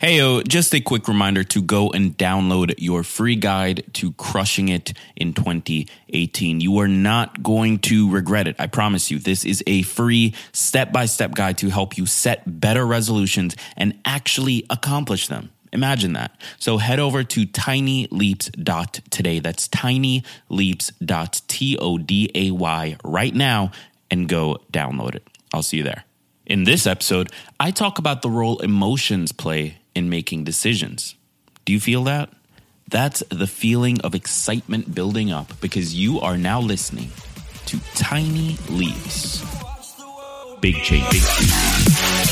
Hey, yo, just a quick reminder to go and download your free guide to crushing it in 2018. You are not going to regret it. I promise you. This is a free step by step guide to help you set better resolutions and actually accomplish them. Imagine that. So head over to tinyleaps.today. That's tinyleaps.today right now and go download it. I'll see you there. In this episode, I talk about the role emotions play in making decisions. Do you feel that? That's the feeling of excitement building up because you are now listening to Tiny Leaps. Big change. Big change.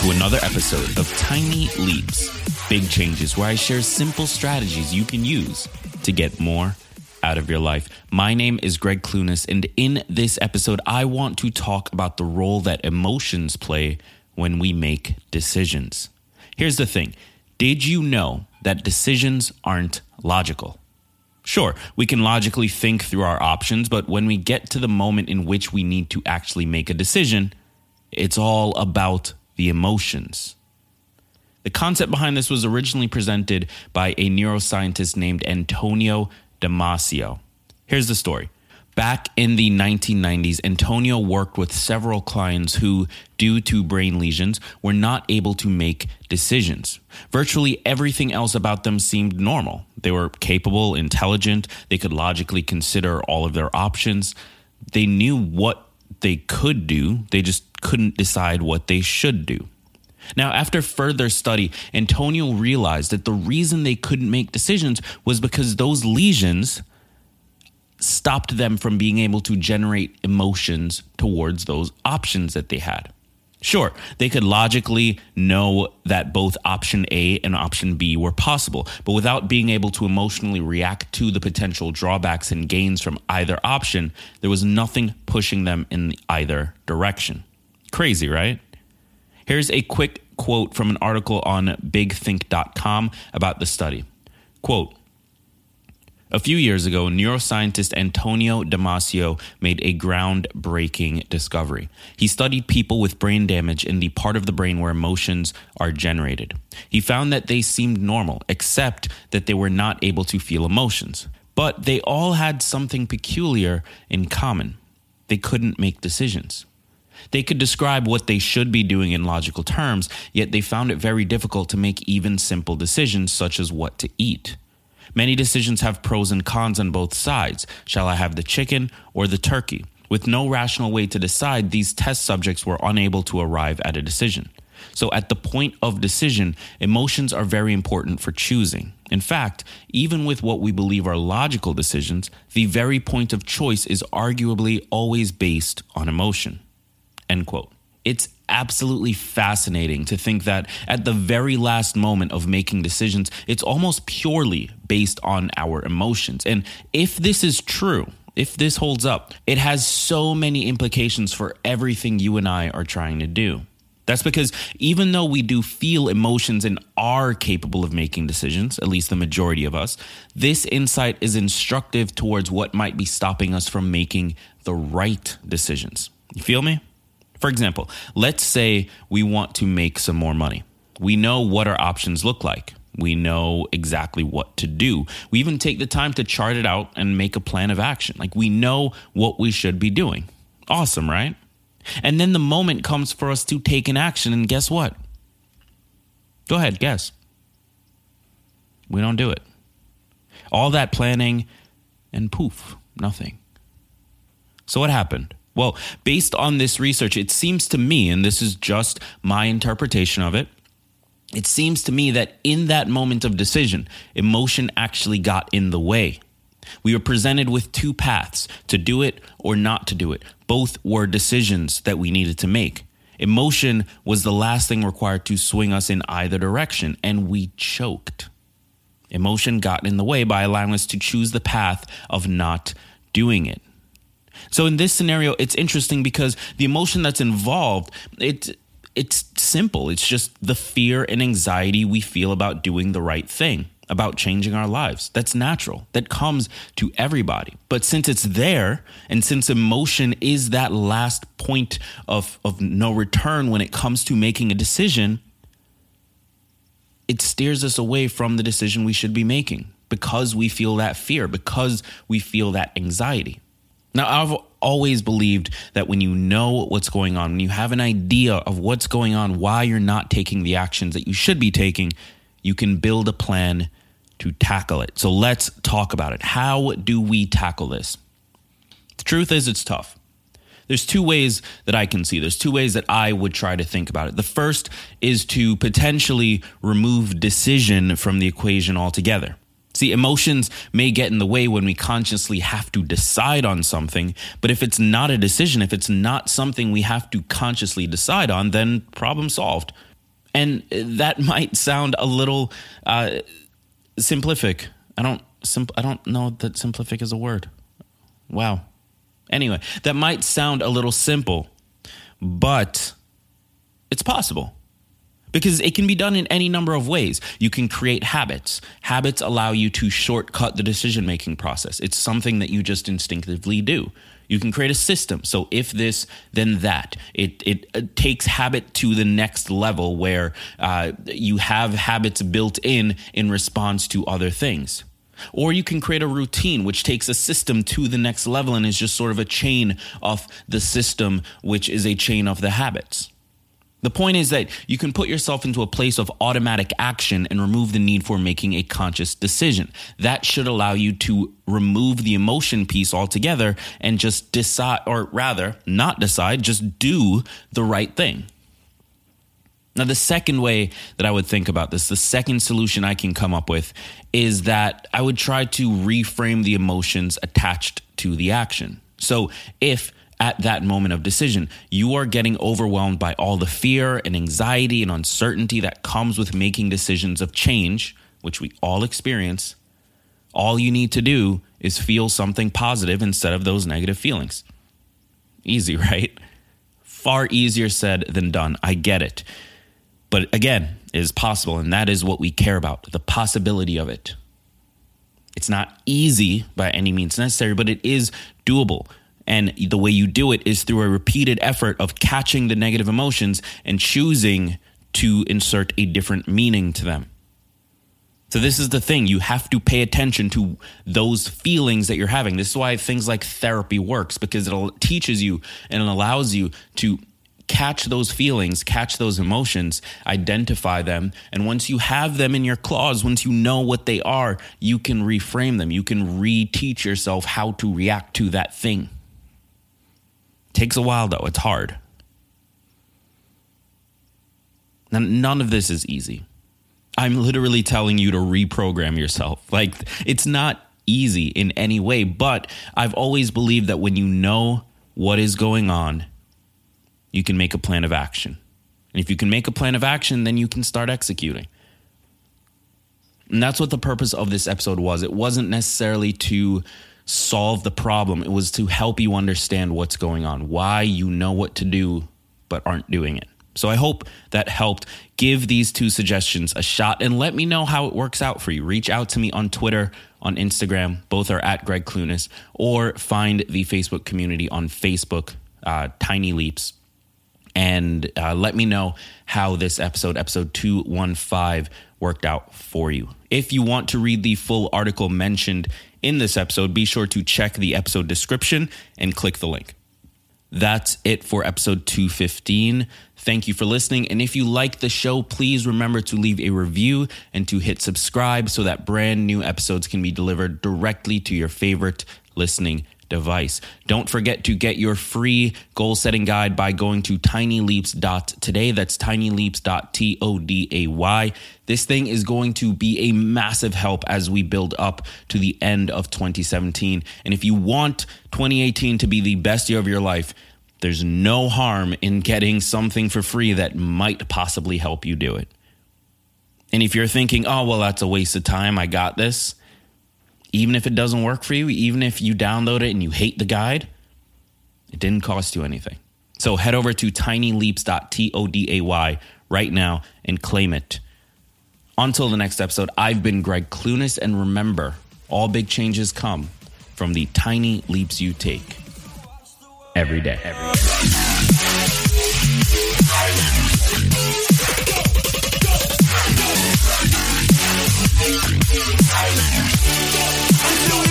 To another episode of Tiny Leaps, Big Changes, where I share simple strategies you can use to get more out of your life. My name is Gregg Clunis, and in this episode, I want to talk about the role that emotions play when we make decisions. Here's the thing Did you know that decisions aren't logical? Sure, we can logically think through our options, but when we get to the moment in which we need to actually make a decision, it's all about the emotions. The concept behind this was originally presented by a neuroscientist named Antonio Damasio. Here's the story. Back in the 1990s, Antonio worked with several clients who, due to brain lesions, were not able to make decisions. Virtually everything else about them seemed normal. They were capable, intelligent, they could logically consider all of their options. They knew what they could do, they just couldn't decide what they should do. Now, after further study, Antonio realized that the reason they couldn't make decisions was because those lesions stopped them from being able to generate emotions towards those options that they had. Sure, they could logically know that both option A and option B were possible, but without being able to emotionally react to the potential drawbacks and gains from either option, there was nothing pushing them in either direction. Crazy, right? Here's a quick quote from an article on bigthink.com about the study. Quote, a few years ago, neuroscientist Antonio Damasio made a groundbreaking discovery. He studied people with brain damage in the part of the brain where emotions are generated. He found that they seemed normal, except that they were not able to feel emotions. But they all had something peculiar in common they couldn't make decisions. They could describe what they should be doing in logical terms, yet they found it very difficult to make even simple decisions, such as what to eat. Many decisions have pros and cons on both sides. Shall I have the chicken or the turkey? With no rational way to decide, these test subjects were unable to arrive at a decision. So, at the point of decision, emotions are very important for choosing. In fact, even with what we believe are logical decisions, the very point of choice is arguably always based on emotion. End quote. It's absolutely fascinating to think that at the very last moment of making decisions, it's almost purely based on our emotions. And if this is true, if this holds up, it has so many implications for everything you and I are trying to do. That's because even though we do feel emotions and are capable of making decisions, at least the majority of us, this insight is instructive towards what might be stopping us from making the right decisions. You feel me? For example, let's say we want to make some more money. We know what our options look like. We know exactly what to do. We even take the time to chart it out and make a plan of action. Like we know what we should be doing. Awesome, right? And then the moment comes for us to take an action, and guess what? Go ahead, guess. We don't do it. All that planning, and poof, nothing. So, what happened? Well, based on this research, it seems to me, and this is just my interpretation of it, it seems to me that in that moment of decision, emotion actually got in the way. We were presented with two paths to do it or not to do it. Both were decisions that we needed to make. Emotion was the last thing required to swing us in either direction, and we choked. Emotion got in the way by allowing us to choose the path of not doing it. So in this scenario, it's interesting because the emotion that's involved, it it's simple. It's just the fear and anxiety we feel about doing the right thing, about changing our lives. That's natural. That comes to everybody. But since it's there, and since emotion is that last point of, of no return when it comes to making a decision, it steers us away from the decision we should be making because we feel that fear, because we feel that anxiety. Now, I've always believed that when you know what's going on, when you have an idea of what's going on, why you're not taking the actions that you should be taking, you can build a plan to tackle it. So let's talk about it. How do we tackle this? The truth is, it's tough. There's two ways that I can see. There's two ways that I would try to think about it. The first is to potentially remove decision from the equation altogether. See, emotions may get in the way when we consciously have to decide on something, but if it's not a decision, if it's not something we have to consciously decide on, then problem solved. And that might sound a little uh, simplific. I don't simp- I don't know that simplific is a word. Wow. Anyway, that might sound a little simple, but it's possible because it can be done in any number of ways. You can create habits. Habits allow you to shortcut the decision making process. It's something that you just instinctively do. You can create a system. So if this, then that. It it, it takes habit to the next level where uh, you have habits built in in response to other things. Or you can create a routine which takes a system to the next level and is just sort of a chain of the system, which is a chain of the habits. The point is that you can put yourself into a place of automatic action and remove the need for making a conscious decision. That should allow you to remove the emotion piece altogether and just decide, or rather, not decide, just do the right thing. Now, the second way that I would think about this, the second solution I can come up with is that I would try to reframe the emotions attached to the action. So if at that moment of decision. You are getting overwhelmed by all the fear and anxiety and uncertainty that comes with making decisions of change, which we all experience. All you need to do is feel something positive instead of those negative feelings. Easy, right? Far easier said than done. I get it. But again, it is possible, and that is what we care about the possibility of it. It's not easy by any means necessary, but it is doable. And the way you do it is through a repeated effort of catching the negative emotions and choosing to insert a different meaning to them. So, this is the thing. You have to pay attention to those feelings that you're having. This is why things like therapy works because it teaches you and it allows you to catch those feelings, catch those emotions, identify them. And once you have them in your claws, once you know what they are, you can reframe them. You can reteach yourself how to react to that thing. Takes a while though, it's hard. None of this is easy. I'm literally telling you to reprogram yourself. Like, it's not easy in any way, but I've always believed that when you know what is going on, you can make a plan of action. And if you can make a plan of action, then you can start executing. And that's what the purpose of this episode was. It wasn't necessarily to solve the problem. It was to help you understand what's going on, why you know what to do but aren't doing it. So I hope that helped. Give these two suggestions a shot and let me know how it works out for you. Reach out to me on Twitter, on Instagram. Both are at Gregg Clunis, or find the Facebook community on Facebook, uh, Tiny Leaps. And uh, let me know how this episode, episode 215, worked out for you. If you want to read the full article mentioned in this episode, be sure to check the episode description and click the link. That's it for episode 215. Thank you for listening. And if you like the show, please remember to leave a review and to hit subscribe so that brand new episodes can be delivered directly to your favorite listening device. Don't forget to get your free goal setting guide by going to tinyleaps.today. That's tinyleaps.today. This thing is going to be a massive help as we build up to the end of 2017. And if you want 2018 to be the best year of your life, there's no harm in getting something for free that might possibly help you do it. And if you're thinking, oh, well, that's a waste of time, I got this even if it doesn't work for you, even if you download it and you hate the guide, it didn't cost you anything. So head over to tinyleaps.today right now and claim it. Until the next episode, I've been Gregg Clunis, and remember, all big changes come from the tiny leaps you take every day. Every day. I'm doing it.